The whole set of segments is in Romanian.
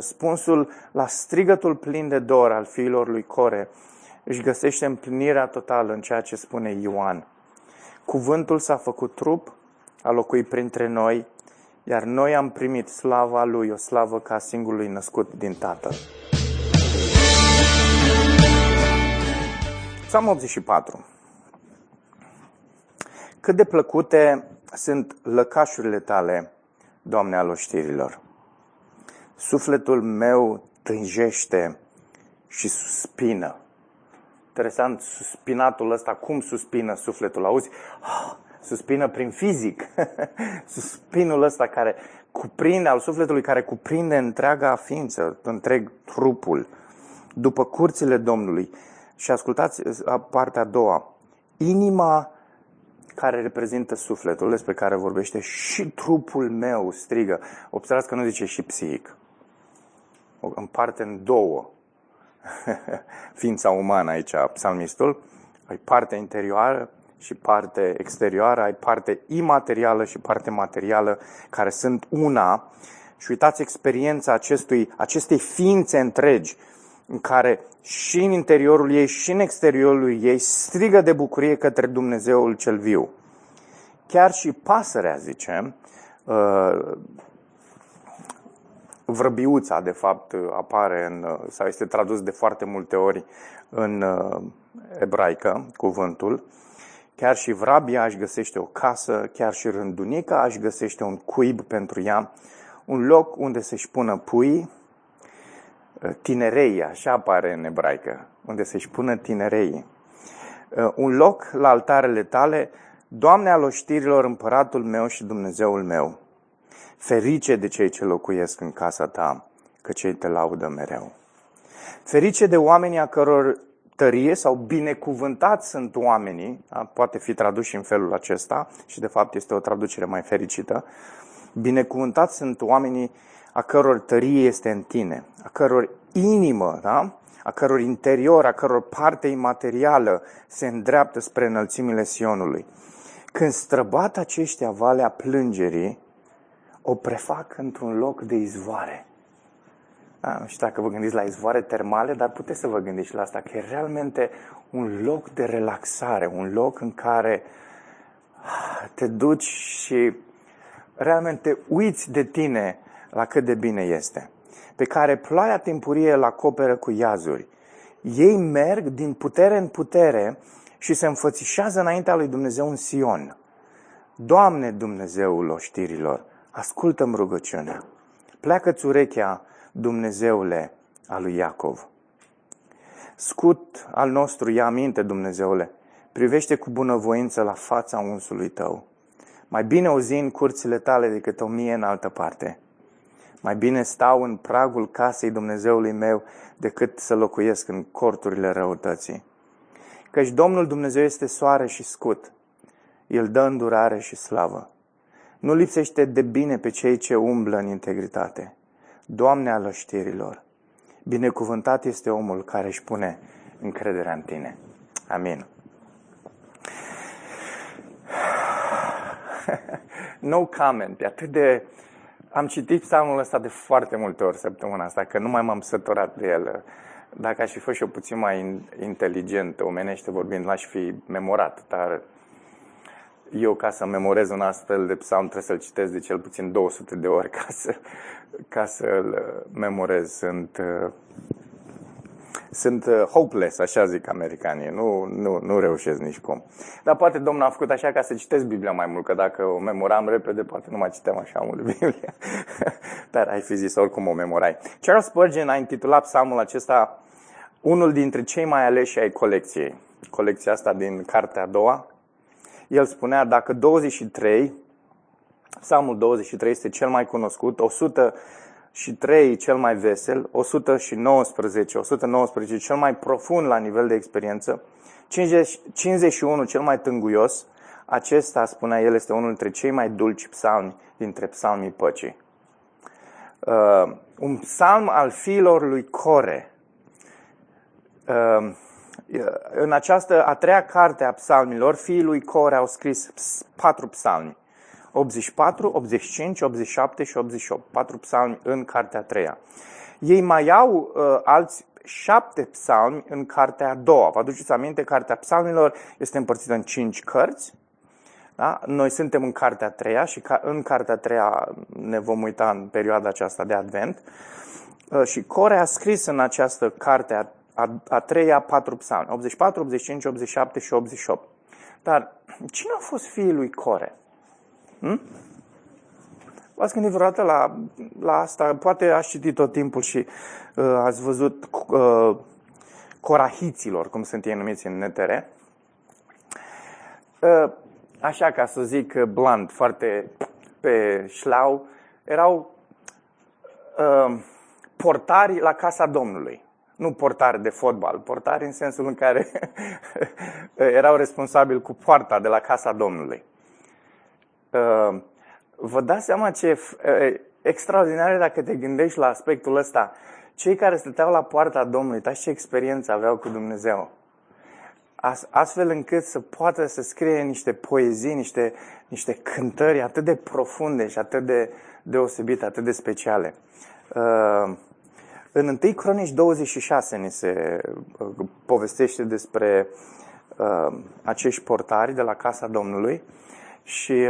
răspunsul la strigătul plin de dor al fiilor lui Core își găsește împlinirea totală în ceea ce spune Ioan. Cuvântul s-a făcut trup, a locuit printre noi, iar noi am primit slava lui, o slavă ca singurului născut din Tatăl. Psalm 84. Cât de plăcute sunt lăcașurile tale, Doamne al oștirilor. Sufletul meu tânjește și suspină. Interesant, suspinatul ăsta, cum suspină sufletul, auzi? Ah, suspină prin fizic. Suspinul ăsta care cuprinde, al sufletului care cuprinde întreaga ființă, întreg trupul, după curțile Domnului. Și ascultați partea a doua. Inima care reprezintă sufletul despre care vorbește și trupul meu strigă. Observați că nu zice și psihic. O împarte în două. Ființa umană aici, psalmistul. Ai partea interioară și parte exterioară, ai parte imaterială și parte materială, care sunt una. Și uitați experiența acestui, acestei ființe întregi, în care și în interiorul ei și în exteriorul ei strigă de bucurie către Dumnezeul cel viu. Chiar și pasărea, zice, uh, vrăbiuța, de fapt, apare în, uh, sau este tradus de foarte multe ori în uh, ebraică, cuvântul. Chiar și vrabia își găsește o casă, chiar și rândunica își găsește un cuib pentru ea, un loc unde să-și pună pui, tinerei, așa apare în ebraică, unde să-și pună tinerei. Un loc la altarele tale, Doamne al oștirilor, împăratul meu și Dumnezeul meu, ferice de cei ce locuiesc în casa ta, că cei te laudă mereu. Ferice de oamenii a căror tărie sau binecuvântați sunt oamenii, da? poate fi traduși în felul acesta și de fapt este o traducere mai fericită, binecuvântați sunt oamenii a căror tărie este în tine, a căror inimă, da? a căror interior, a căror parte imaterială se îndreaptă spre înălțimile Sionului. Când străbat aceștia valea plângerii, o prefac într-un loc de izvoare. Da, nu știu dacă vă gândiți la izvoare termale, dar puteți să vă gândiți la asta, că e realmente un loc de relaxare, un loc în care te duci și realmente uiți de tine la cât de bine este, pe care ploaia timpurie îl acoperă cu iazuri. Ei merg din putere în putere și se înfățișează înaintea lui Dumnezeu în Sion. Doamne Dumnezeul oștirilor, ascultă-mi rugăciunea. Pleacă-ți urechea, Dumnezeule, a lui Iacov. Scut al nostru, ia aminte, Dumnezeule, privește cu bunăvoință la fața unsului tău. Mai bine o zi în curțile tale decât o mie în altă parte. Mai bine stau în pragul casei Dumnezeului meu decât să locuiesc în corturile răutății. Căci Domnul Dumnezeu este soare și scut. El dă îndurare și slavă. Nu lipsește de bine pe cei ce umblă în integritate. Doamne al știrilor, binecuvântat este omul care își pune încrederea în Tine. Amin. no comment. E atât de am citit psalmul ăsta de foarte multe ori săptămâna asta, că nu mai m-am săturat de el. Dacă aș fi fost și eu puțin mai inteligent, omenește vorbind, l-aș fi memorat, dar eu ca să memorez un astfel de psalm trebuie să-l citesc de cel puțin 200 de ori ca, să, ca să-l memorez. Sunt uh, sunt uh, hopeless, așa zic americanii, nu, nu, nu reușesc nici cum. Dar poate Domnul a făcut așa ca să citesc Biblia mai mult, că dacă o memoram repede, poate nu mai citeam așa mult Biblia. Dar ai fi zis, oricum o memorai. Charles Spurgeon a intitulat psalmul acesta unul dintre cei mai aleși ai colecției. Colecția asta din cartea a doua. El spunea, dacă 23, psalmul 23 este cel mai cunoscut, 100 și 3 cel mai vesel, 119, 119 cel mai profund la nivel de experiență, 50, 51 cel mai tânguios, acesta, spunea el, este unul dintre cei mai dulci psalmi dintre psalmii păcii. Uh, un psalm al fiilor lui Core. Uh, în această a treia carte a psalmilor, fiii lui Core au scris patru psalmi. 84, 85, 87 și 88. Patru psalmi în cartea a treia. Ei mai au uh, alți șapte psalmi în cartea a doua. Vă aduceți aminte, cartea psalmilor este împărțită în cinci cărți. Da? Noi suntem în cartea a treia și ca, în cartea a treia ne vom uita în perioada aceasta de advent. Uh, și Core a scris în această carte a, a, a treia patru psalmi, 84, 85, 87 și 88. Dar cine au fost fiii lui Core? Hm? V-ați gândit vreodată la, la asta? Poate ați citit tot timpul și uh, ați văzut uh, corahiților, cum sunt ei numiți în NTR. Uh, așa ca să zic bland, foarte pe șlau, erau uh, portari la casa Domnului. Nu portari de fotbal, portari în sensul în care erau responsabili cu poarta de la casa Domnului. Uh, vă dați seama ce extraordinar dacă te gândești la aspectul ăsta. Cei care stăteau la poarta Domnului, uitați ce experiență aveau cu Dumnezeu. Astfel încât să poată să scrie niște poezii, niște, niște cântări atât de profunde și atât de deosebite, atât de speciale. În 1 Cronici 26 ni se povestește despre acești portari de la Casa Domnului și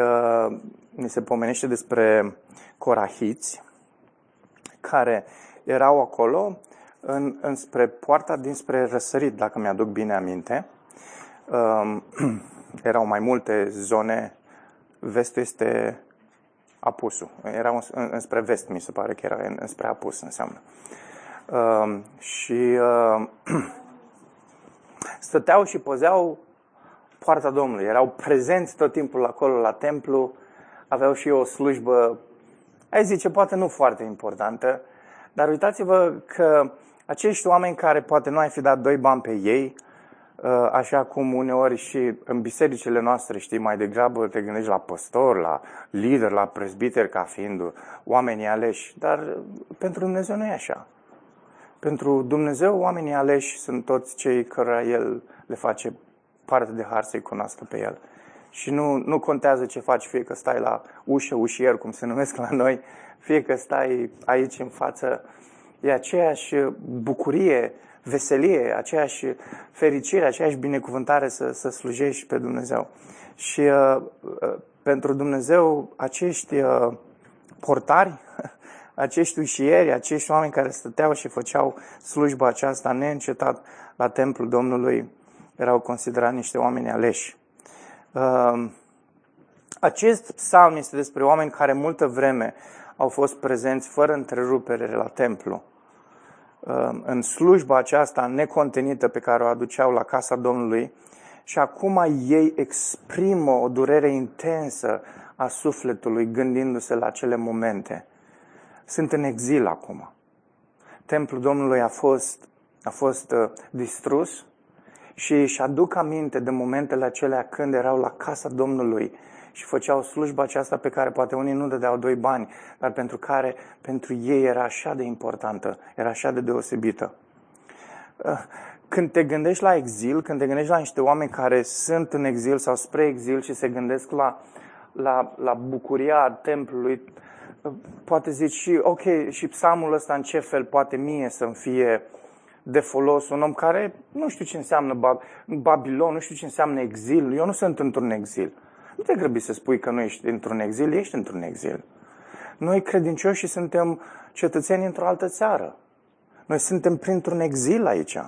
ni se pomenește despre corahiți care erau acolo în, înspre poarta dinspre răsărit, dacă mi-aduc bine aminte. Um, erau mai multe zone, vestul este apusul. Erau înspre vest, mi se pare că era înspre apus, înseamnă. Um, și uh, stăteau și pozeau poarta Domnului. Erau prezenți tot timpul acolo la templu, aveau și o slujbă, ai zice, poate nu foarte importantă, dar uitați-vă că acești oameni care poate nu ai fi dat doi bani pe ei, uh, așa cum uneori și în bisericile noastre, știi, mai degrabă te gândești la păstor, la lider, la prezbiter ca fiind oamenii aleși, dar pentru Dumnezeu nu e așa. Pentru Dumnezeu, oamenii aleși sunt toți cei care El le face parte de har să-i cunoască pe El. Și nu, nu contează ce faci, fie că stai la ușă, ușier, cum se numesc la noi, fie că stai aici în față, e aceeași bucurie, veselie, aceeași fericire, aceeași binecuvântare să, să slujești pe Dumnezeu. Și uh, uh, pentru Dumnezeu, acești uh, portari, acești ușieri, acești oameni care stăteau și făceau slujba aceasta neîncetat la templul Domnului, erau considerați niște oameni aleși. Uh, acest psalm este despre oameni care multă vreme au fost prezenți fără întrerupere la templu. Uh, în slujba aceasta necontenită pe care o aduceau la casa Domnului și acum ei exprimă o durere intensă a sufletului gândindu-se la acele momente. Sunt în exil acum. Templul Domnului a fost, a fost uh, distrus, și își aduc aminte de momentele acelea când erau la casa Domnului și făceau slujba aceasta pe care poate unii nu dădeau doi bani, dar pentru care pentru ei era așa de importantă, era așa de deosebită. Uh, când te gândești la exil, când te gândești la niște oameni care sunt în exil sau spre exil și se gândesc la, la, la bucuria templului, uh, poate zici și, ok, și psalmul ăsta în ce fel poate mie să-mi fie uh, de folos, un om care nu știu ce înseamnă Babilon, nu știu ce înseamnă exil. Eu nu sunt într-un exil. Nu te grăbi să spui că nu ești într-un exil, ești într-un exil. Noi credincioși suntem cetățeni într-o altă țară. Noi suntem printr-un exil aici.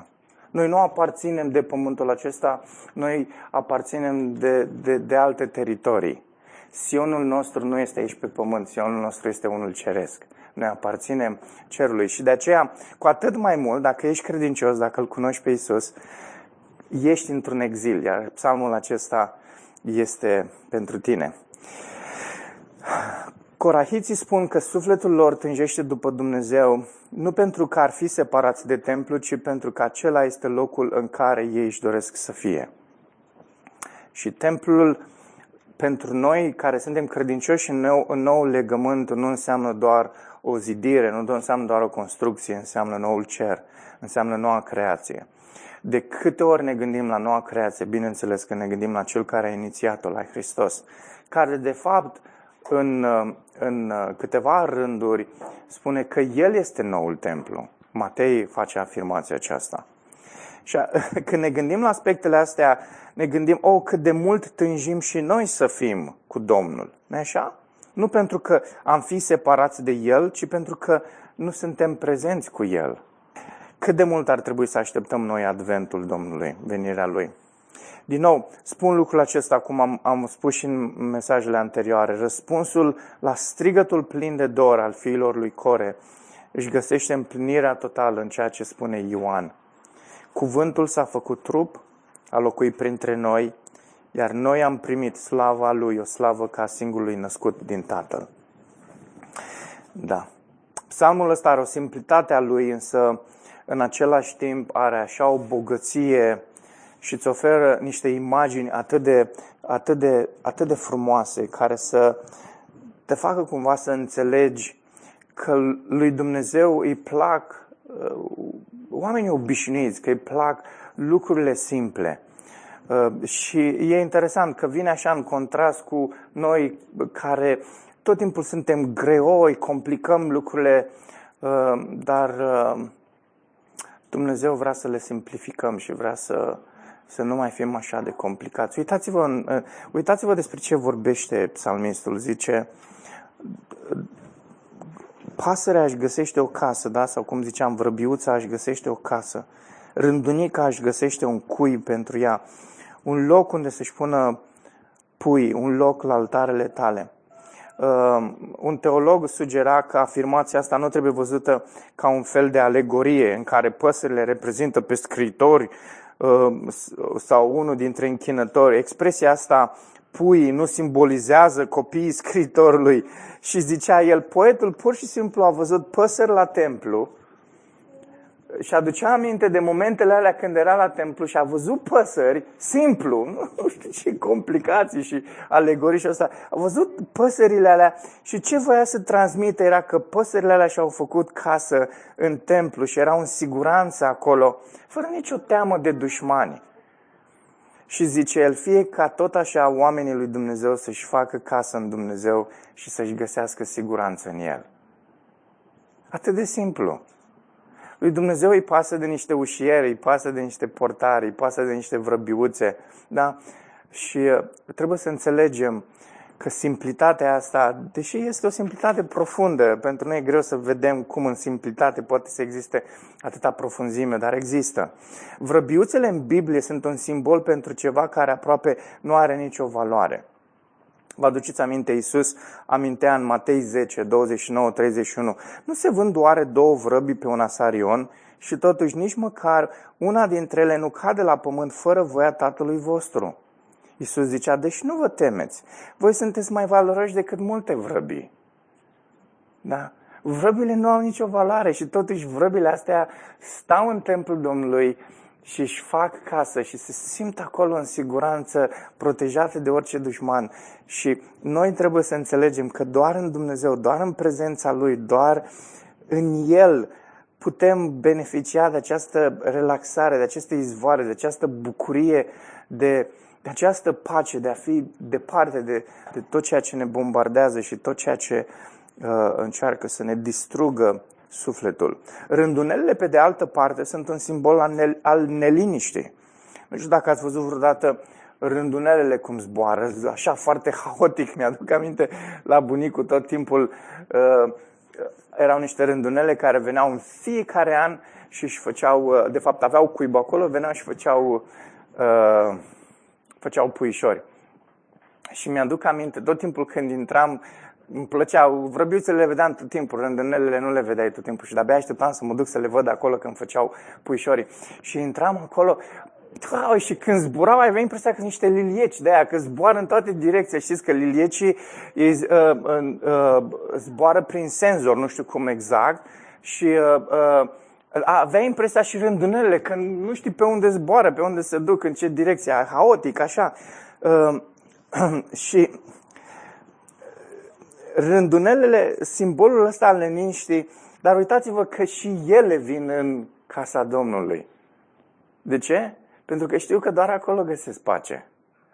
Noi nu aparținem de pământul acesta, noi aparținem de, de, de alte teritorii. Sionul nostru nu este aici pe pământ, Sionul nostru este unul ceresc. Noi aparținem cerului și de aceea, cu atât mai mult, dacă ești credincios, dacă îl cunoști pe Isus, ești într-un exil, iar psalmul acesta este pentru tine. Corahiții spun că sufletul lor tânjește după Dumnezeu nu pentru că ar fi separați de templu, ci pentru că acela este locul în care ei își doresc să fie. Și templul pentru noi care suntem credincioși în, nou, în nou legământ nu înseamnă doar o zidire, nu înseamnă doar o construcție, înseamnă noul cer, înseamnă noua creație. De câte ori ne gândim la noua creație, bineînțeles că ne gândim la Cel care a inițiat-o, la Hristos, care de fapt în, în câteva rânduri spune că El este noul templu. Matei face afirmația aceasta. Și când ne gândim la aspectele astea, ne gândim, oh, cât de mult tânjim și noi să fim cu Domnul. nu așa? Nu pentru că am fi separați de El, ci pentru că nu suntem prezenți cu El. Cât de mult ar trebui să așteptăm noi adventul Domnului, venirea Lui? Din nou, spun lucrul acesta, cum am, am spus și în mesajele anterioare. Răspunsul la strigătul plin de dor al fiilor lui Core își găsește împlinirea totală în ceea ce spune Ioan. Cuvântul s-a făcut trup, a locuit printre noi, iar noi am primit slava Lui, o slavă ca singurului născut din Tatăl. Da. Psalmul ăsta are o simplitate a lui, însă în același timp are așa o bogăție și îți oferă niște imagini atât de, atât de, atât de frumoase care să te facă cumva să înțelegi că lui Dumnezeu îi plac uh, oamenii obișnuiți, că îi plac lucrurile simple. Uh, și e interesant că vine așa în contrast cu noi care tot timpul suntem greoi, complicăm lucrurile, uh, dar Dumnezeu vrea să le simplificăm și vrea să, să nu mai fim așa de complicați. Uitați-vă, uitați-vă despre ce vorbește psalmistul. Zice, pasărea își găsește o casă, da? sau cum ziceam, vrăbiuța își găsește o casă, rândunica își găsește un cui pentru ea, un loc unde să-și pună pui, un loc la altarele tale. Uh, un teolog sugera că afirmația asta nu trebuie văzută ca un fel de alegorie în care păsările reprezintă pe scriitori uh, sau unul dintre închinători. Expresia asta puii nu simbolizează copiii scritorului. Și zicea el, poetul pur și simplu a văzut păsări la templu și aducea aminte de momentele alea când era la templu și a văzut păsări, simplu, nu știu ce complicații și alegorii și asta, a văzut păsările alea și ce voia să transmite era că păsările alea și-au făcut casă în templu și erau în siguranță acolo, fără nicio teamă de dușmani. Și zice el, fie ca tot așa oamenii lui Dumnezeu să-și facă casă în Dumnezeu și să-și găsească siguranță în El. Atât de simplu. Lui Dumnezeu îi pasă de niște ușiere, îi pasă de niște portari, îi pasă de niște vrăbiuțe. Da? Și uh, trebuie să înțelegem că simplitatea asta, deși este o simplitate profundă, pentru noi e greu să vedem cum în simplitate poate să existe atâta profunzime, dar există. Vrăbiuțele în Biblie sunt un simbol pentru ceva care aproape nu are nicio valoare. Vă aduceți aminte, Iisus amintea în Matei 10, 29, 31, nu se vând doar două vrăbii pe un asarion și totuși nici măcar una dintre ele nu cade la pământ fără voia Tatălui vostru. Iisus zicea, deci nu vă temeți, voi sunteți mai valoroși decât multe vrăbii. Da? Vrăbile nu au nicio valoare și totuși vrăbile astea stau în templul Domnului și își fac casă și se simt acolo în siguranță, protejate de orice dușman. Și noi trebuie să înțelegem că doar în Dumnezeu, doar în prezența Lui, doar în El putem beneficia de această relaxare, de aceste izvoare, de această bucurie, de, de această pace, de a fi departe de, de tot ceea ce ne bombardează și tot ceea ce uh, încearcă să ne distrugă sufletul. Rândunelele, pe de altă parte, sunt un simbol al, ne- al neliniștii. Nu știu dacă ați văzut vreodată rândunelele cum zboară, așa foarte haotic. Mi-aduc aminte la bunicul tot timpul uh, erau niște rândunele care veneau în fiecare an și își făceau, uh, de fapt aveau cuib acolo, veneau și făceau, uh, făceau puișori. Și mi-aduc aminte, tot timpul când intram îmi plăceau, vrăbiuțele le vedeam tot timpul, rândunelele nu le vedeai tot timpul și de-abia așteptam să mă duc să le văd acolo când făceau puișorii. Și intram acolo, Wow, și când zburau, ai avea impresia că sunt niște lilieci de aia, că zboară în toate direcții. Știți că liliecii ei, uh, uh, zboară prin senzor, nu știu cum exact, și uh, uh, avea impresia și rândunelele, că nu știi pe unde zboară, pe unde se duc, în ce direcție, haotic, așa. Uh, și rândunelele, simbolul ăsta al liniștii, dar uitați-vă că și ele vin în casa Domnului. De ce? Pentru că știu că doar acolo găsesc pace.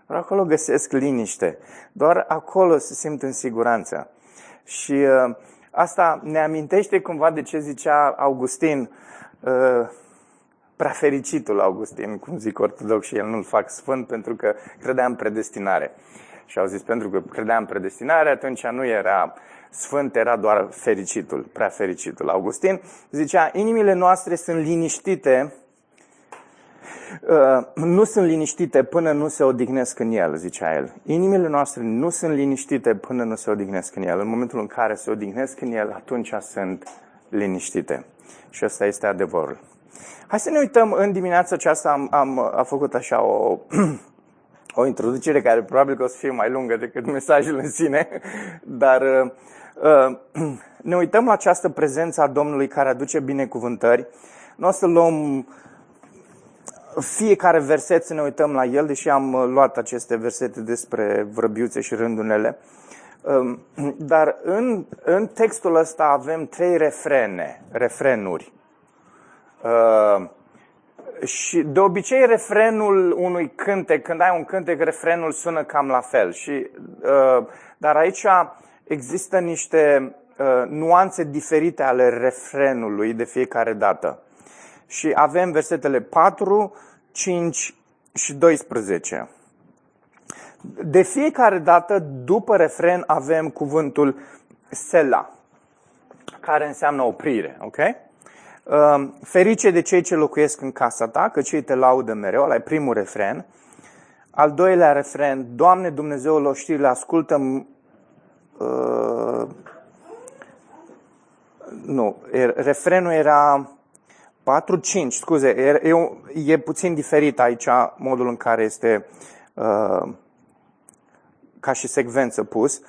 Doar acolo găsesc liniște. Doar acolo se simt în siguranță. Și uh, asta ne amintește cumva de ce zicea Augustin, uh, prea fericitul Augustin, cum zic ortodox și el nu-l fac sfânt pentru că credea în predestinare. Și au zis, pentru că credea în predestinare, atunci nu era sfânt, era doar fericitul, prea fericitul. Augustin zicea, inimile noastre sunt liniștite, uh, nu sunt liniștite până nu se odihnesc în el, zicea el. Inimile noastre nu sunt liniștite până nu se odihnesc în el. În momentul în care se odihnesc în el, atunci sunt liniștite. Și ăsta este adevărul. Hai să ne uităm în dimineața aceasta, am, am, am făcut așa o, o introducere care probabil că o să fie mai lungă decât mesajul în sine, dar uh, uh, ne uităm la această prezență a Domnului care aduce binecuvântări. Nu o să luăm fiecare verset să ne uităm la el, deși am uh, luat aceste versete despre vrăbiuțe și rândunele. Um, dar în, în textul ăsta avem trei refrene, refrenuri. Uh, și de obicei refrenul unui cântec, când ai un cântec, refrenul sună cam la fel. Și, uh, dar aici există niște uh, nuanțe diferite ale refrenului de fiecare dată. Și avem versetele 4, 5 și 12. De fiecare dată, după refren, avem cuvântul sela, care înseamnă oprire, ok? Ehm, ferice de cei ce locuiesc în casa ta, că cei te laudă mereu, ăla e primul refren. Al doilea refren, Doamne Dumnezeul oștirile, ascultă uh, nu, refrenul era 4-5, scuze, e, e, e puțin diferit aici modul în care este uh, ca și secvență pus.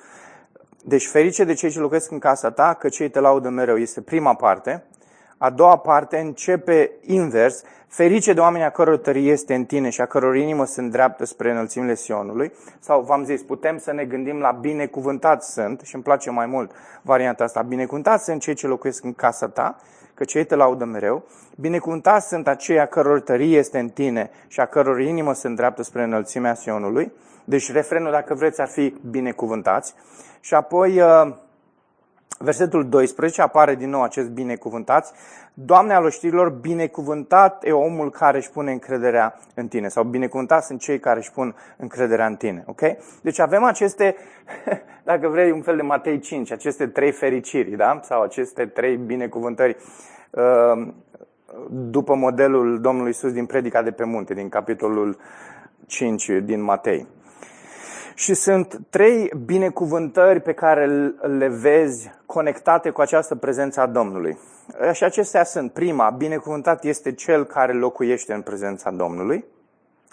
Deci ferice de cei ce locuiesc în casa ta, că cei te laudă mereu, este prima parte. A doua parte începe invers, ferice de oameni a căror tărie este în tine și a căror inimă se îndreaptă spre înălțimile Sionului. Sau, v-am zis, putem să ne gândim la binecuvântați sunt, și îmi place mai mult varianta asta, binecuvântați sunt cei ce locuiesc în casa ta, că cei te laudă mereu. Binecuvântați sunt aceia căror tărie este în tine și a căror inimă se îndreaptă spre înălțimea Sionului. Deci refrenul, dacă vreți, ar fi binecuvântați. Și apoi uh, Versetul 12 apare din nou acest binecuvântați. Doamne al oștirilor, binecuvântat e omul care își pune încrederea în tine. Sau binecuvântat sunt cei care își pun încrederea în tine. Ok? Deci avem aceste, dacă vrei, un fel de Matei 5, aceste trei fericiri, da? Sau aceste trei binecuvântări uh, după modelul Domnului Isus din Predica de pe munte, din capitolul 5 din Matei. Și sunt trei binecuvântări pe care le vezi conectate cu această prezență a Domnului. Și acestea sunt, prima, binecuvântat este cel care locuiește în prezența Domnului,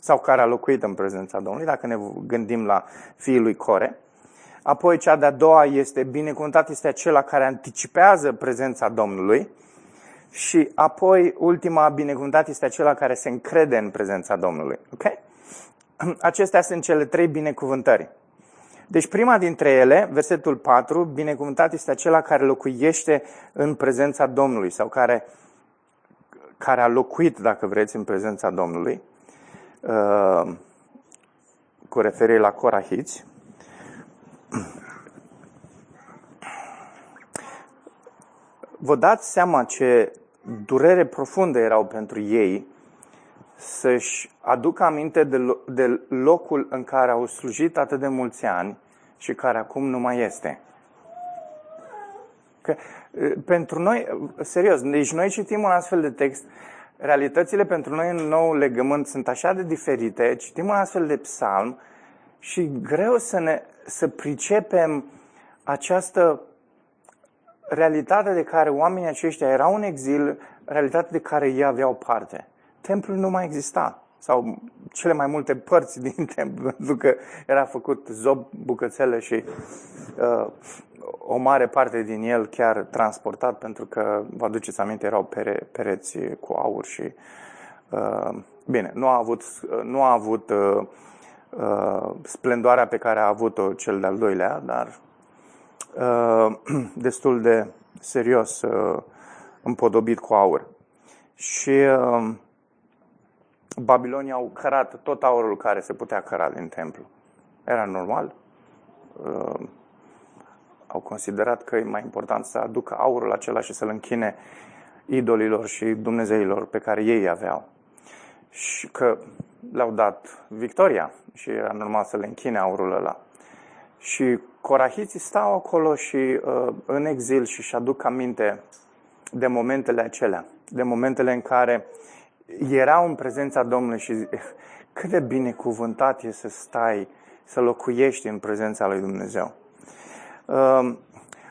sau care a locuit în prezența Domnului, dacă ne gândim la fiul lui Core. Apoi cea de-a doua este, binecuvântat este acela care anticipează prezența Domnului. Și apoi, ultima, binecuvântat este acela care se încrede în prezența Domnului. Okay? Acestea sunt cele trei binecuvântări. Deci prima dintre ele, versetul 4, binecuvântat este acela care locuiește în prezența Domnului sau care, care a locuit, dacă vreți, în prezența Domnului, uh, cu referire la Corahiți. Vă dați seama ce durere profundă erau pentru ei să-și aducă aminte de, de locul în care au slujit atât de mulți ani și care acum nu mai este. Că, pentru noi, serios, deci noi citim un astfel de text, realitățile pentru noi în nou legământ sunt așa de diferite, citim un astfel de psalm și greu să, ne, să pricepem această realitate de care oamenii aceștia erau în exil, realitate de care ei aveau parte templul nu mai exista. Sau cele mai multe părți din templu, pentru că era făcut zob, bucățele și uh, o mare parte din el chiar transportat, pentru că, vă aduceți aminte, erau pere, pereți cu aur și... Uh, bine, nu a avut, nu a avut uh, uh, splendoarea pe care a avut-o cel de-al doilea, dar uh, destul de serios uh, împodobit cu aur. Și uh, Babilonii au cărat tot aurul care se putea căra din templu. Era normal. Uh, au considerat că e mai important să aducă aurul acela și să-l închine idolilor și dumnezeilor pe care ei aveau. Și că le-au dat victoria și era normal să le închine aurul ăla. Și corahiții stau acolo și uh, în exil și își aduc aminte de momentele acelea, de momentele în care erau în prezența Domnului și zic, cât de binecuvântat e să stai, să locuiești în prezența lui Dumnezeu. Uh,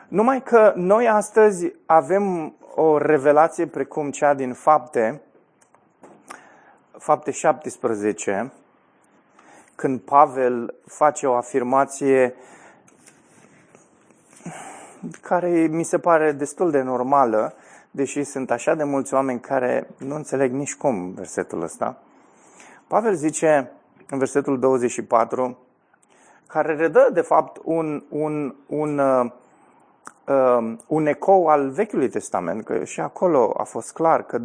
numai că noi astăzi avem o revelație precum cea din fapte, fapte 17, când Pavel face o afirmație care mi se pare destul de normală, deși sunt așa de mulți oameni care nu înțeleg nici cum versetul ăsta. Pavel zice în versetul 24, care redă de fapt un, un, un, uh, uh, un ecou al Vechiului Testament, că și acolo a fost clar că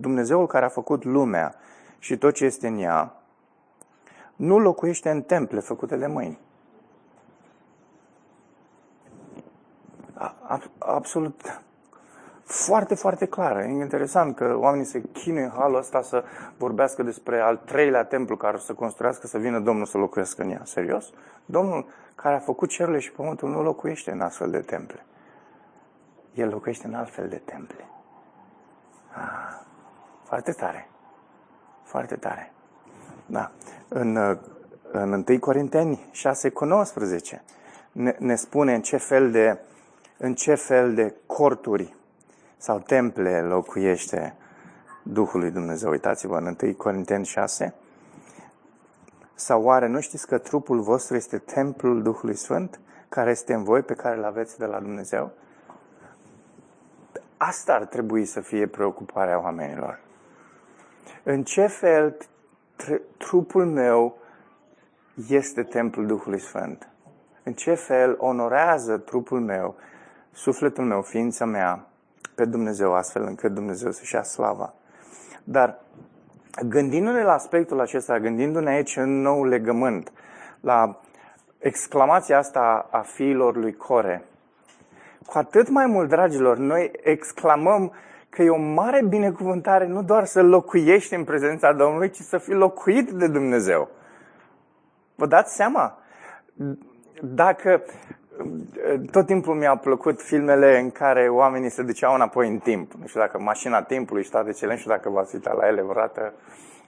Dumnezeul care a făcut lumea și tot ce este în ea, nu locuiește în temple făcute de mâini. Absolut foarte, foarte clară. E interesant că oamenii se chinuie în halul ăsta să vorbească despre al treilea templu care o să construiască, să vină Domnul să locuiască în ea. Serios? Domnul care a făcut cerurile și pământul nu locuiește în astfel de temple. El locuiește în altfel de temple. Ah, foarte tare. Foarte tare. Da. În, în 1 Corinteni 6 cu 19 ne, ne spune în ce fel de, în ce fel de corturi sau temple locuiește Duhul lui Dumnezeu. Uitați-vă în 1 Corinteni 6. Sau oare nu știți că trupul vostru este templul Duhului Sfânt, care este în voi, pe care îl aveți de la Dumnezeu? Asta ar trebui să fie preocuparea oamenilor. În ce fel trupul meu este templul Duhului Sfânt? În ce fel onorează trupul meu, sufletul meu, ființa mea, pe Dumnezeu astfel încât Dumnezeu să-și ia slava. Dar gândindu-ne la aspectul acesta, gândindu-ne aici în nou legământ, la exclamația asta a fiilor lui Core, cu atât mai mult, dragilor, noi exclamăm că e o mare binecuvântare nu doar să locuiești în prezența Domnului, ci să fii locuit de Dumnezeu. Vă dați seama? Dacă tot timpul mi-au plăcut filmele în care oamenii se duceau înapoi în timp. Nu știu dacă mașina timpului și toate cele, nu știu dacă v-ați uitat la ele vreodată.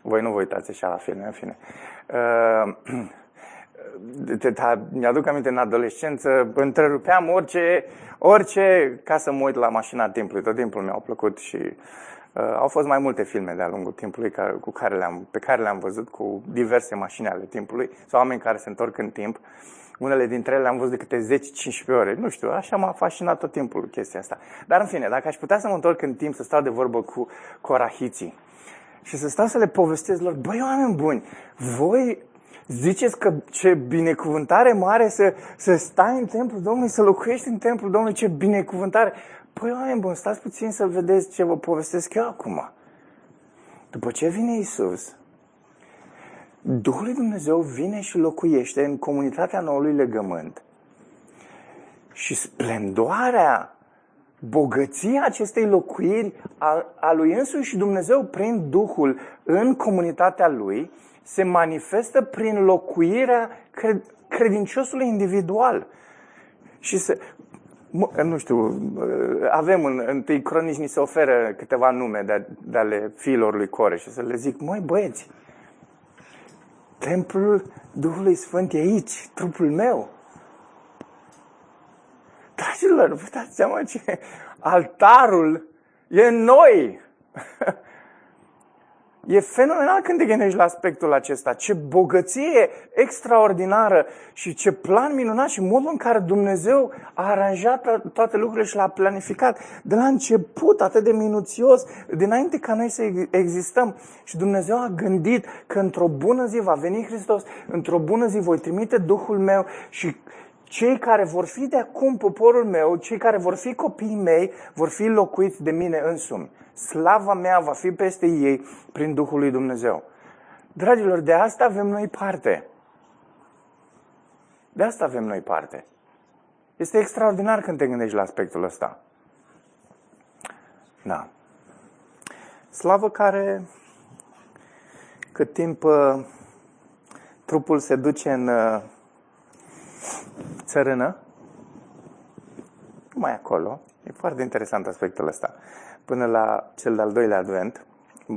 Voi nu vă uitați așa la filme, în fine. Uh, mi-aduc aminte în adolescență, întrerupeam orice, orice ca să mă uit la mașina timpului. Tot timpul mi-au plăcut și uh, au fost mai multe filme de-a lungul timpului care, cu care le-am, pe care le-am văzut cu diverse mașini ale timpului sau oameni care se întorc în timp. Uh, unele dintre ele le-am văzut de câte 10-15 ore. Nu știu, așa m-a fascinat tot timpul chestia asta. Dar în fine, dacă aș putea să mă întorc în timp să stau de vorbă cu corahiții și să stau să le povestesc lor, băi, oameni buni, voi ziceți că ce binecuvântare mare să, să stai în templul Domnului, să locuiești în templul Domnului, ce binecuvântare. Păi, oameni buni, stați puțin să vedeți ce vă povestesc eu acum. După ce vine Isus, Duhul lui Dumnezeu vine și locuiește în comunitatea noului legământ. Și splendoarea, bogăția acestei locuiri a, a lui însuși Dumnezeu prin Duhul în comunitatea lui se manifestă prin locuirea cred, credinciosului individual. Și se, nu știu, avem în, în tâi cronici, ni se oferă câteva nume de, de ale fiilor lui Coreș și să le zic, măi băieți, Templul Duhului Sfânt e aici, trupul meu. Dragilor, vă dați seama ce altarul e în noi. E fenomenal când te gândești la aspectul acesta. Ce bogăție extraordinară și ce plan minunat și modul în care Dumnezeu a aranjat toate lucrurile și l-a planificat de la început atât de minuțios, dinainte ca noi să existăm. Și Dumnezeu a gândit că într-o bună zi va veni Hristos, într-o bună zi voi trimite Duhul meu și cei care vor fi de acum poporul meu, cei care vor fi copiii mei, vor fi locuiți de mine însumi. Slava mea va fi peste ei prin Duhul lui Dumnezeu. Dragilor, de asta avem noi parte. De asta avem noi parte. Este extraordinar când te gândești la aspectul ăsta. Da. Slavă care, cât timp uh, trupul se duce în uh, țărână, mai acolo, e foarte interesant aspectul ăsta. Până la cel de-al doilea advent,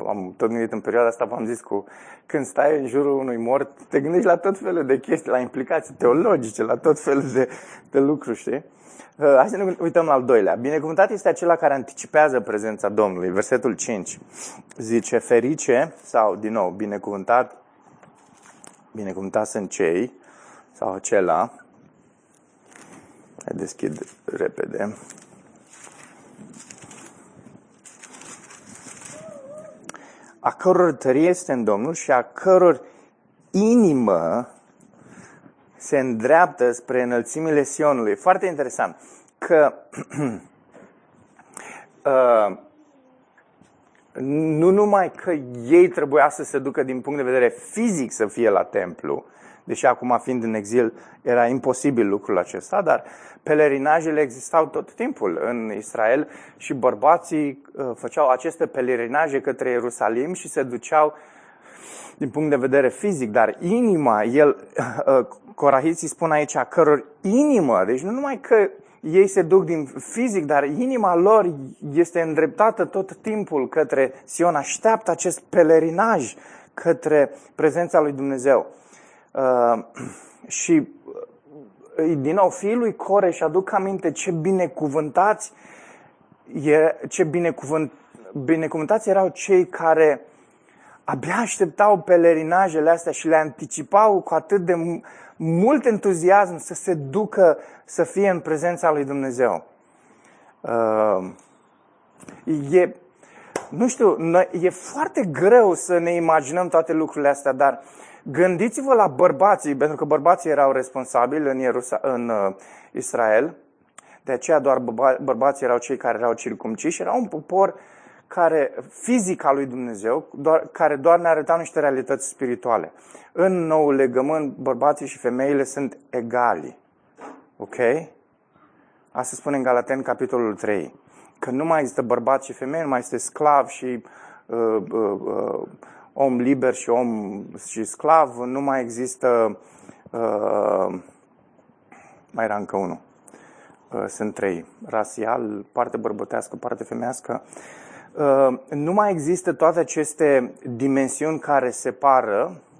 am tot gândit în perioada asta, v-am zis cu când stai în jurul unui mort, te gândești la tot felul de chestii, la implicații teologice, la tot felul de, de lucruri, știi? Uh, hai să ne uităm la al doilea. Binecuvântat este acela care anticipează prezența Domnului. Versetul 5 zice, ferice, sau din nou, binecuvântat, binecuvântat sunt cei, sau acela, hai deschid repede, a căror tărie este în Domnul și a căror inimă se îndreaptă spre înălțimile Sionului. Foarte interesant că uh, nu numai că ei trebuia să se ducă din punct de vedere fizic să fie la templu, deși acum fiind în exil era imposibil lucrul acesta, dar pelerinajele existau tot timpul în Israel și bărbații uh, făceau aceste pelerinaje către Ierusalim și se duceau din punct de vedere fizic, dar inima, el, uh, Corahiții spun aici, a căror inimă, deci nu numai că ei se duc din fizic, dar inima lor este îndreptată tot timpul către Sion, așteaptă acest pelerinaj către prezența lui Dumnezeu. Uh, și uh, din nou, fiul lui Core și aduc aminte ce binecuvântați, e, ce binecuvânt, binecuvântați erau cei care abia așteptau pelerinajele astea și le anticipau cu atât de mult entuziasm să se ducă să fie în prezența lui Dumnezeu. Uh, e, nu știu, e foarte greu să ne imaginăm toate lucrurile astea, dar gândiți-vă la bărbații, pentru că bărbații erau responsabili în, Ierusa- în uh, Israel, de aceea doar bărbații erau cei care erau circumciși, era un popor care, fizica lui Dumnezeu, doar, care doar ne arătau niște realități spirituale. În nou legământ, bărbații și femeile sunt egali. Ok? Asta spune în Galaten, capitolul 3. Că nu mai există bărbați și femei, nu mai este sclav și uh, uh, uh, om liber și om și sclav, nu mai există. Uh, mai era încă unul. Uh, sunt trei. Rasial, parte bărbătească, parte femească. Uh, nu mai există toate aceste dimensiuni care separă Uh,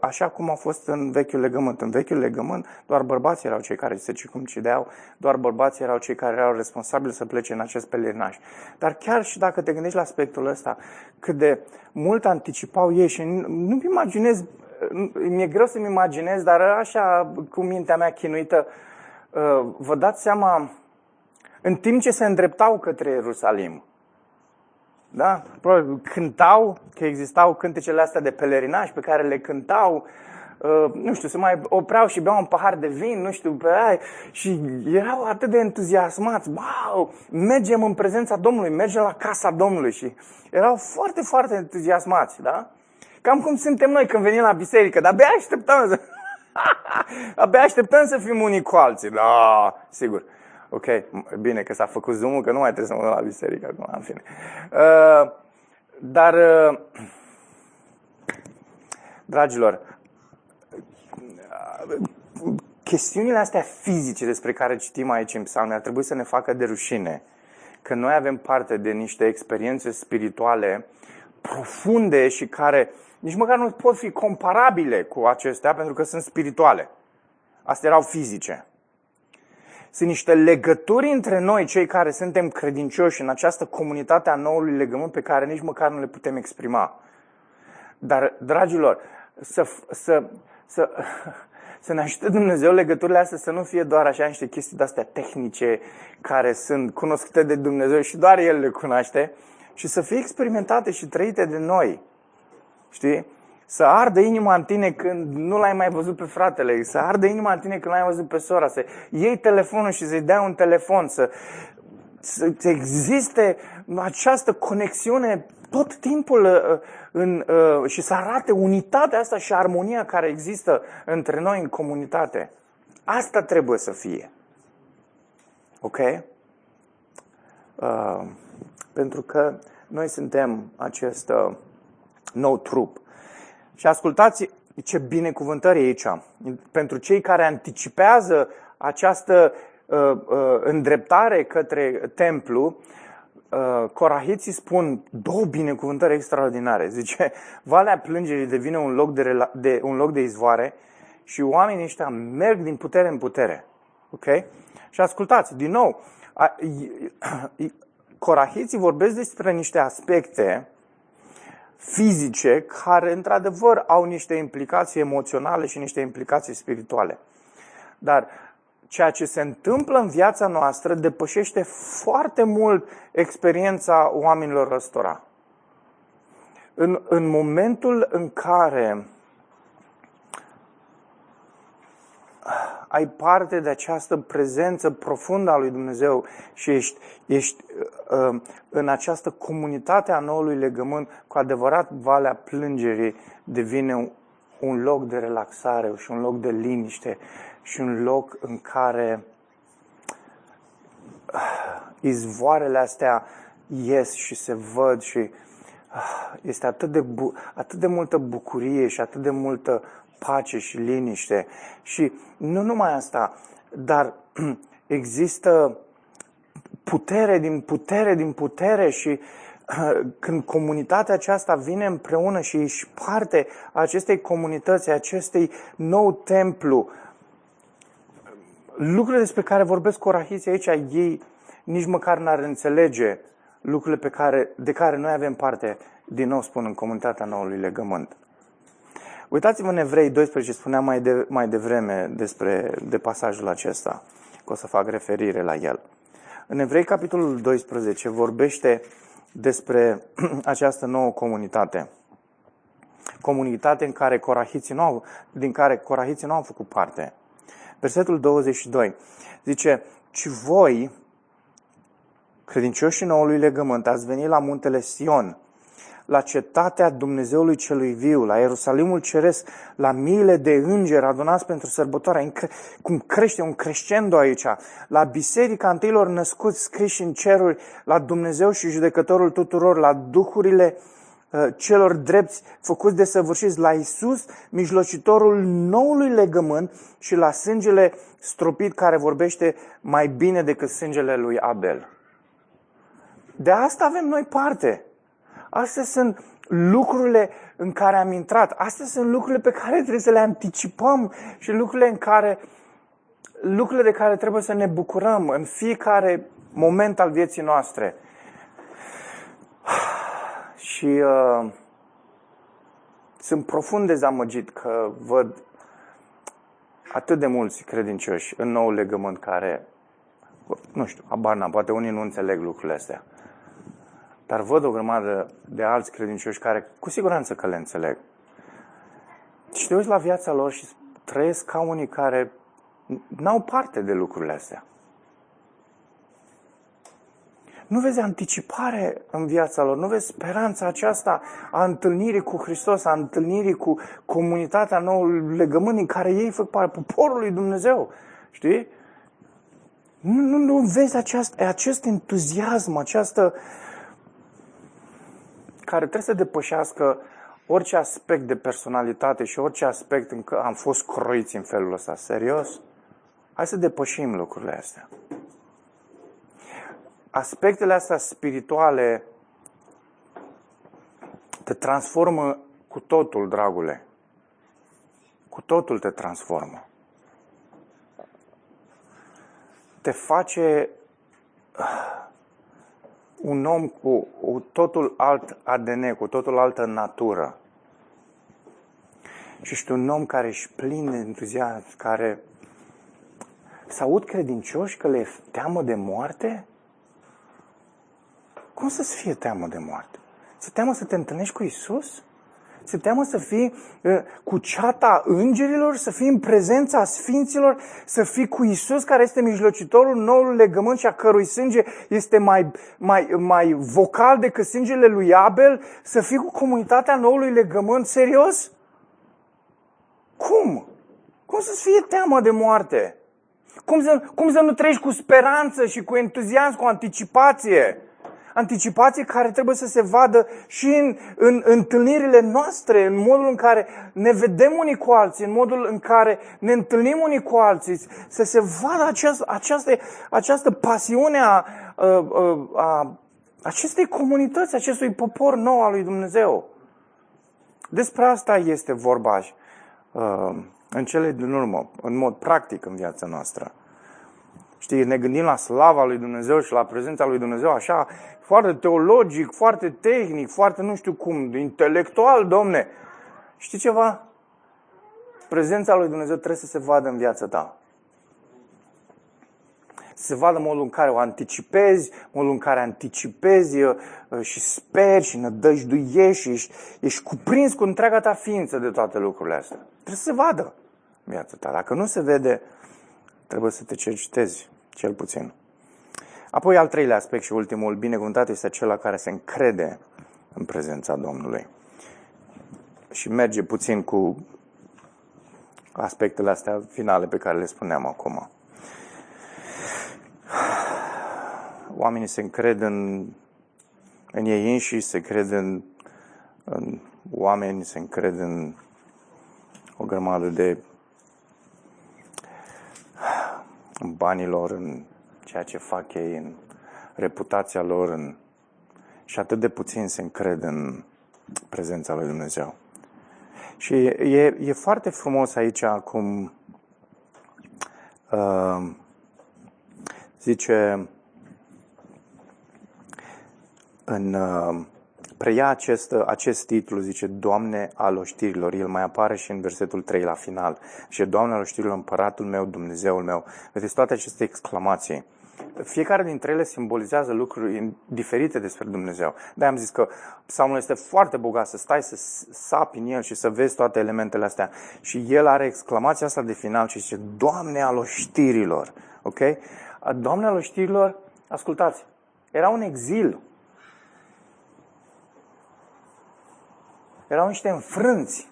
așa cum a fost în vechiul legământ. În vechiul legământ doar bărbații erau cei care se circumcideau, doar bărbații erau cei care erau responsabili să plece în acest pelerinaj. Dar chiar și dacă te gândești la aspectul ăsta, cât de mult anticipau ei și nu-mi imaginez, mi-e greu să-mi imaginez, dar așa cu mintea mea chinuită, uh, vă dați seama, în timp ce se îndreptau către Ierusalim, da? Probabil cântau, că existau cântecele astea de pelerinaj pe care le cântau, uh, nu știu, se mai opreau și beau un pahar de vin, nu știu, pe aia, și erau atât de entuziasmați, wow, mergem în prezența Domnului, mergem la casa Domnului și erau foarte, foarte entuziasmați, da? Cam cum suntem noi când venim la biserică, dar abia așteptăm să... abia așteptăm să fim unii cu alții, da, sigur. Ok, bine că s-a făcut zoom că nu mai trebuie să mă duc la biserică acum, în fine. Uh, dar, uh, dragilor, uh, chestiunile astea fizice despre care citim aici în psalme ar trebui să ne facă de rușine că noi avem parte de niște experiențe spirituale profunde și care nici măcar nu pot fi comparabile cu acestea pentru că sunt spirituale. Astea erau fizice. Sunt niște legături între noi, cei care suntem credincioși în această comunitate a noului legământ pe care nici măcar nu le putem exprima. Dar, dragilor, să, să, să, să ne ajute Dumnezeu legăturile astea să nu fie doar așa niște chestii de-astea tehnice care sunt cunoscute de Dumnezeu și doar El le cunoaște, și să fie experimentate și trăite de noi. Știi? Să ardă inima în tine când nu l-ai mai văzut pe fratele, să ardă inima în tine când l-ai văzut pe sora, să iei telefonul și să-i dea un telefon, să, să existe această conexiune tot timpul uh, în, uh, și să arate unitatea asta și armonia care există între noi în comunitate. Asta trebuie să fie. Ok? Uh, pentru că noi suntem acest uh, nou trup. Și ascultați ce binecuvântare e aici. Pentru cei care anticipează această uh, uh, îndreptare către templu, uh, corahiții spun două binecuvântări extraordinare. Zice, Valea Plângerii devine un loc de, rela- de, un loc de izvoare și oamenii ăștia merg din putere în putere. Ok? Și ascultați, din nou, a, corahiții vorbesc despre niște aspecte fizice care, într-adevăr, au niște implicații emoționale și niște implicații spirituale. Dar ceea ce se întâmplă în viața noastră depășește foarte mult experiența oamenilor răstora. În, în momentul în care ai parte de această prezență profundă a lui Dumnezeu și ești, ești uh, în această comunitate a noului legământ, cu adevărat Valea Plângerii devine un loc de relaxare și un loc de liniște și un loc în care uh, izvoarele astea ies și se văd și uh, este atât de, bu- atât de multă bucurie și atât de multă pace și liniște. Și nu numai asta, dar există putere din putere din putere și când comunitatea aceasta vine împreună și ești parte a acestei comunități, a acestei nou templu, lucrurile despre care vorbesc corahiții aici, ei nici măcar n-ar înțelege lucrurile pe care, de care noi avem parte, din nou spun, în comunitatea noului legământ. Uitați-vă în Evrei 12, spuneam mai, de, mai devreme despre de pasajul acesta, că o să fac referire la el. În Evrei, capitolul 12, vorbește despre această nouă comunitate. Comunitate în care corahiții nu au, din care corahiții nu au făcut parte. Versetul 22 zice, ci voi, credincioșii noului legământ, ați venit la muntele Sion, la cetatea Dumnezeului celui viu, la Ierusalimul Ceresc, la miile de îngeri adunați pentru sărbătoare, cum crește un crescendo aici, la biserica întâilor născuți scriși în ceruri, la Dumnezeu și judecătorul tuturor, la duhurile uh, celor drepți făcuți de săvârșiți, la Isus, mijlocitorul noului legământ și la sângele stropit care vorbește mai bine decât sângele lui Abel. De asta avem noi parte. Astea sunt lucrurile în care am intrat. Astea sunt lucrurile pe care trebuie să le anticipăm și lucrurile în care lucrurile de care trebuie să ne bucurăm în fiecare moment al vieții noastre. Și uh, sunt profund dezamăgit că văd atât de mulți credincioși în nou legământ care, nu știu, abar poate unii nu înțeleg lucrurile astea. Dar văd o grămadă de alți credincioși care cu siguranță că le înțeleg. Și te uiți la viața lor și trăiesc ca unii care n-au parte de lucrurile astea. Nu vezi anticipare în viața lor, nu vezi speranța aceasta a întâlnirii cu Hristos, a întâlnirii cu comunitatea noului legământ în care ei fac parte, poporul lui Dumnezeu. Știi? Nu, nu, nu vezi aceast, acest entuziasm, această, uh, care trebuie să depășească orice aspect de personalitate și orice aspect în care am fost croiți în felul ăsta. Serios? Hai să depășim lucrurile astea. Aspectele astea spirituale te transformă cu totul, dragule. Cu totul te transformă. Te face un om cu totul alt ADN, cu totul altă natură. Și ești un om care își plin de entuziasm, care să aud credincioși că le e teamă de moarte? Cum să-ți fie teamă de moarte? Să teamă să te întâlnești cu Isus? Se teamă să fii uh, cu ceata îngerilor, să fii în prezența sfinților, să fii cu Isus care este mijlocitorul noului legământ și a cărui sânge este mai, mai, mai vocal decât sângele lui Abel, să fii cu comunitatea noului legământ serios? Cum? Cum să-ți fie teamă de moarte? Cum să, cum să nu treci cu speranță și cu entuziasm, cu anticipație? Anticipație care trebuie să se vadă și în, în, în întâlnirile noastre, în modul în care ne vedem unii cu alții, în modul în care ne întâlnim unii cu alții, să se vadă această, această, această pasiune a, a, a, a acestei comunități, acestui popor nou al lui Dumnezeu. Despre asta este vorba uh, în cele din urmă, în mod practic în viața noastră. Știi, ne gândim la slava lui Dumnezeu și la prezența lui Dumnezeu așa, foarte teologic, foarte tehnic, foarte nu știu cum, intelectual, domne. Știi ceva? Prezența lui Dumnezeu trebuie să se vadă în viața ta. Să se vadă modul în care o anticipezi, modul în care anticipezi uh, și speri și nădăjduiești și ești, ești cuprins cu întreaga ta ființă de toate lucrurile astea. Trebuie să se vadă viața ta. Dacă nu se vede, trebuie să te cercetezi, cel puțin. Apoi, al treilea aspect și ultimul, binecuvântat este acela care se încrede în prezența Domnului. Și merge puțin cu aspectele astea finale pe care le spuneam acum. Oamenii se încred în, în ei înși, se cred în, în oameni, se încred în o grămadă de în banilor, în ceea ce fac ei, în reputația lor, în... și atât de puțin se încred în prezența lui Dumnezeu. Și e, e foarte frumos aici cum uh, zice în uh, preia acest, acest titlu, zice Doamne al oștirilor. El mai apare și în versetul 3 la final. Și Doamne al oștirilor, împăratul meu, Dumnezeul meu. Vedeți toate aceste exclamații. Fiecare dintre ele simbolizează lucruri diferite despre Dumnezeu. de am zis că psalmul este foarte bogat, să stai să sapi în el și să vezi toate elementele astea. Și el are exclamația asta de final și zice, Doamne al oștirilor. Ok? Doamne al oștirilor, ascultați, era un exil Erau niște înfrânți.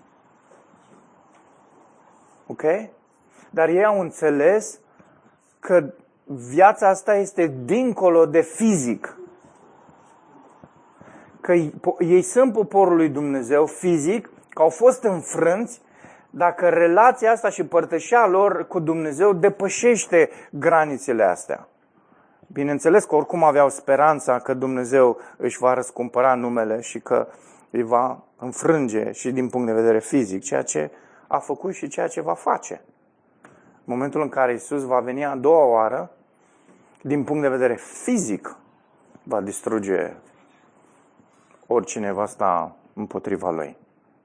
Ok? Dar ei au înțeles că viața asta este dincolo de fizic. Că ei sunt poporul lui Dumnezeu fizic, că au fost înfrânți, dacă relația asta și părtășea lor cu Dumnezeu depășește granițele astea. Bineînțeles că oricum aveau speranța că Dumnezeu își va răscumpăra numele și că îi va înfrânge și din punct de vedere fizic ceea ce a făcut și ceea ce va face. În momentul în care Isus va veni a doua oară, din punct de vedere fizic, va distruge oricine va sta împotriva lui.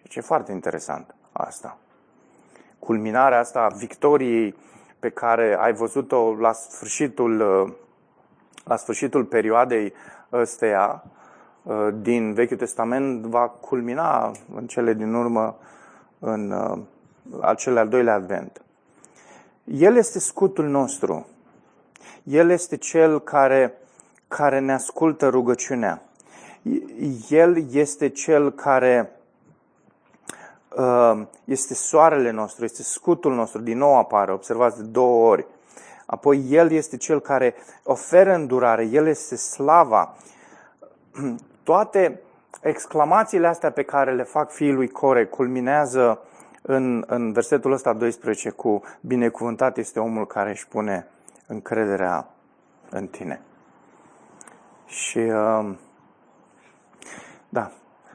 Deci e foarte interesant asta. Culminarea asta a victoriei pe care ai văzut-o la sfârșitul, la sfârșitul perioadei ăsteia, Uh, din Vechiul Testament va culmina în cele din urmă în uh, acele al doilea advent. El este scutul nostru. El este cel care, care ne ascultă rugăciunea. El este cel care uh, este soarele nostru, este scutul nostru, din nou apare, observați de două ori. Apoi El este cel care oferă îndurare, El este slava toate exclamațiile astea pe care le fac fiii lui Core culminează în, în versetul ăsta 12 cu binecuvântat este omul care își pune încrederea în tine. Și uh, da,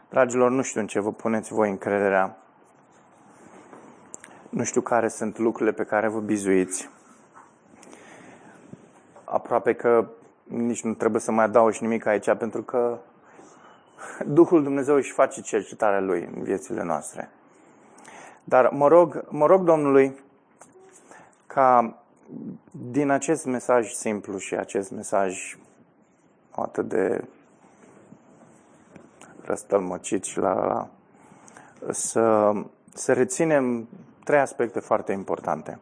dragilor, nu știu în ce vă puneți voi încrederea. Nu știu care sunt lucrurile pe care vă bizuiți. Aproape că nici nu trebuie să mai adaug nimic aici, pentru că Duhul Dumnezeu își face cercetarea Lui în viețile noastre. Dar mă rog, mă rog Domnului ca din acest mesaj simplu și acest mesaj atât de răstălmăcit și la, la să, să reținem trei aspecte foarte importante.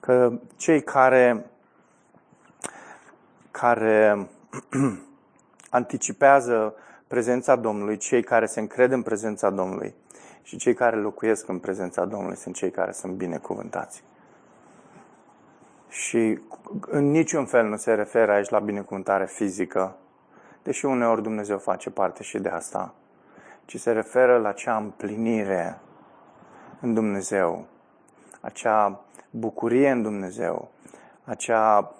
Că cei care, care anticipează prezența Domnului, cei care se încred în prezența Domnului și cei care locuiesc în prezența Domnului sunt cei care sunt binecuvântați. Și în niciun fel nu se referă aici la binecuvântare fizică, deși uneori Dumnezeu face parte și de asta, ci se referă la cea împlinire în Dumnezeu, acea bucurie în Dumnezeu, acea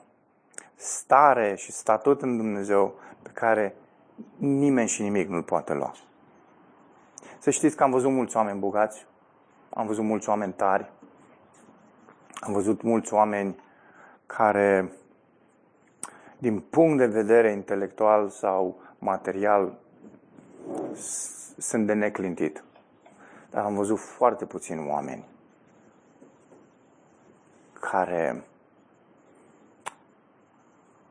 stare și statut în Dumnezeu pe care nimeni și nimic nu-l poate lua. Să știți că am văzut mulți oameni bogați, am văzut mulți oameni tari, am văzut mulți oameni care, din punct de vedere intelectual sau material, sunt de neclintit. Dar am văzut foarte puțini oameni care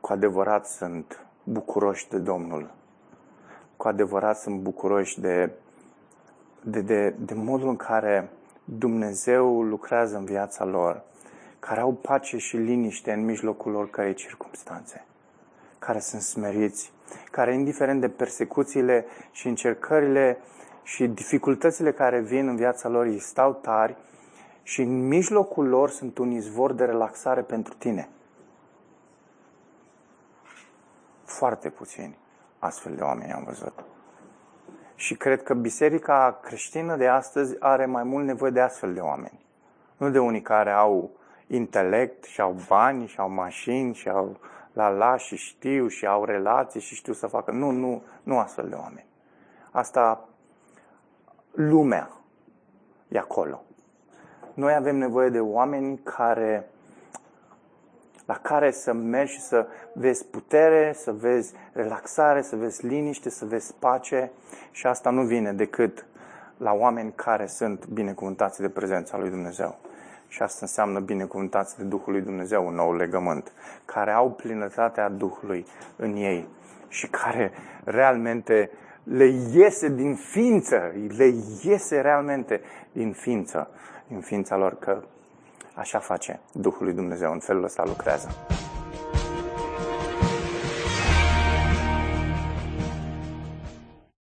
cu adevărat sunt bucuroși de Domnul. Cu adevărat sunt bucuroși de, de, de, de modul în care Dumnezeu lucrează în viața lor, care au pace și liniște în mijlocul oricărei circunstanțe, care sunt smeriți, care, indiferent de persecuțiile și încercările și dificultățile care vin în viața lor, ei stau tari și în mijlocul lor sunt un izvor de relaxare pentru tine. Foarte puțini astfel de oameni am văzut. Și cred că biserica creștină de astăzi are mai mult nevoie de astfel de oameni. Nu de unii care au intelect și au bani și au mașini și au la la și știu și au relații și știu să facă. Nu, nu, nu astfel de oameni. Asta lumea e acolo. Noi avem nevoie de oameni care la care să mergi și să vezi putere, să vezi relaxare, să vezi liniște, să vezi pace și asta nu vine decât la oameni care sunt binecuvântați de prezența lui Dumnezeu. Și asta înseamnă binecuvântați de Duhul lui Dumnezeu, un nou legământ, care au plinătatea Duhului în ei și care realmente le iese din ființă, le iese realmente din ființă, din ființa lor, că așa face Duhul lui Dumnezeu, în felul ăsta lucrează.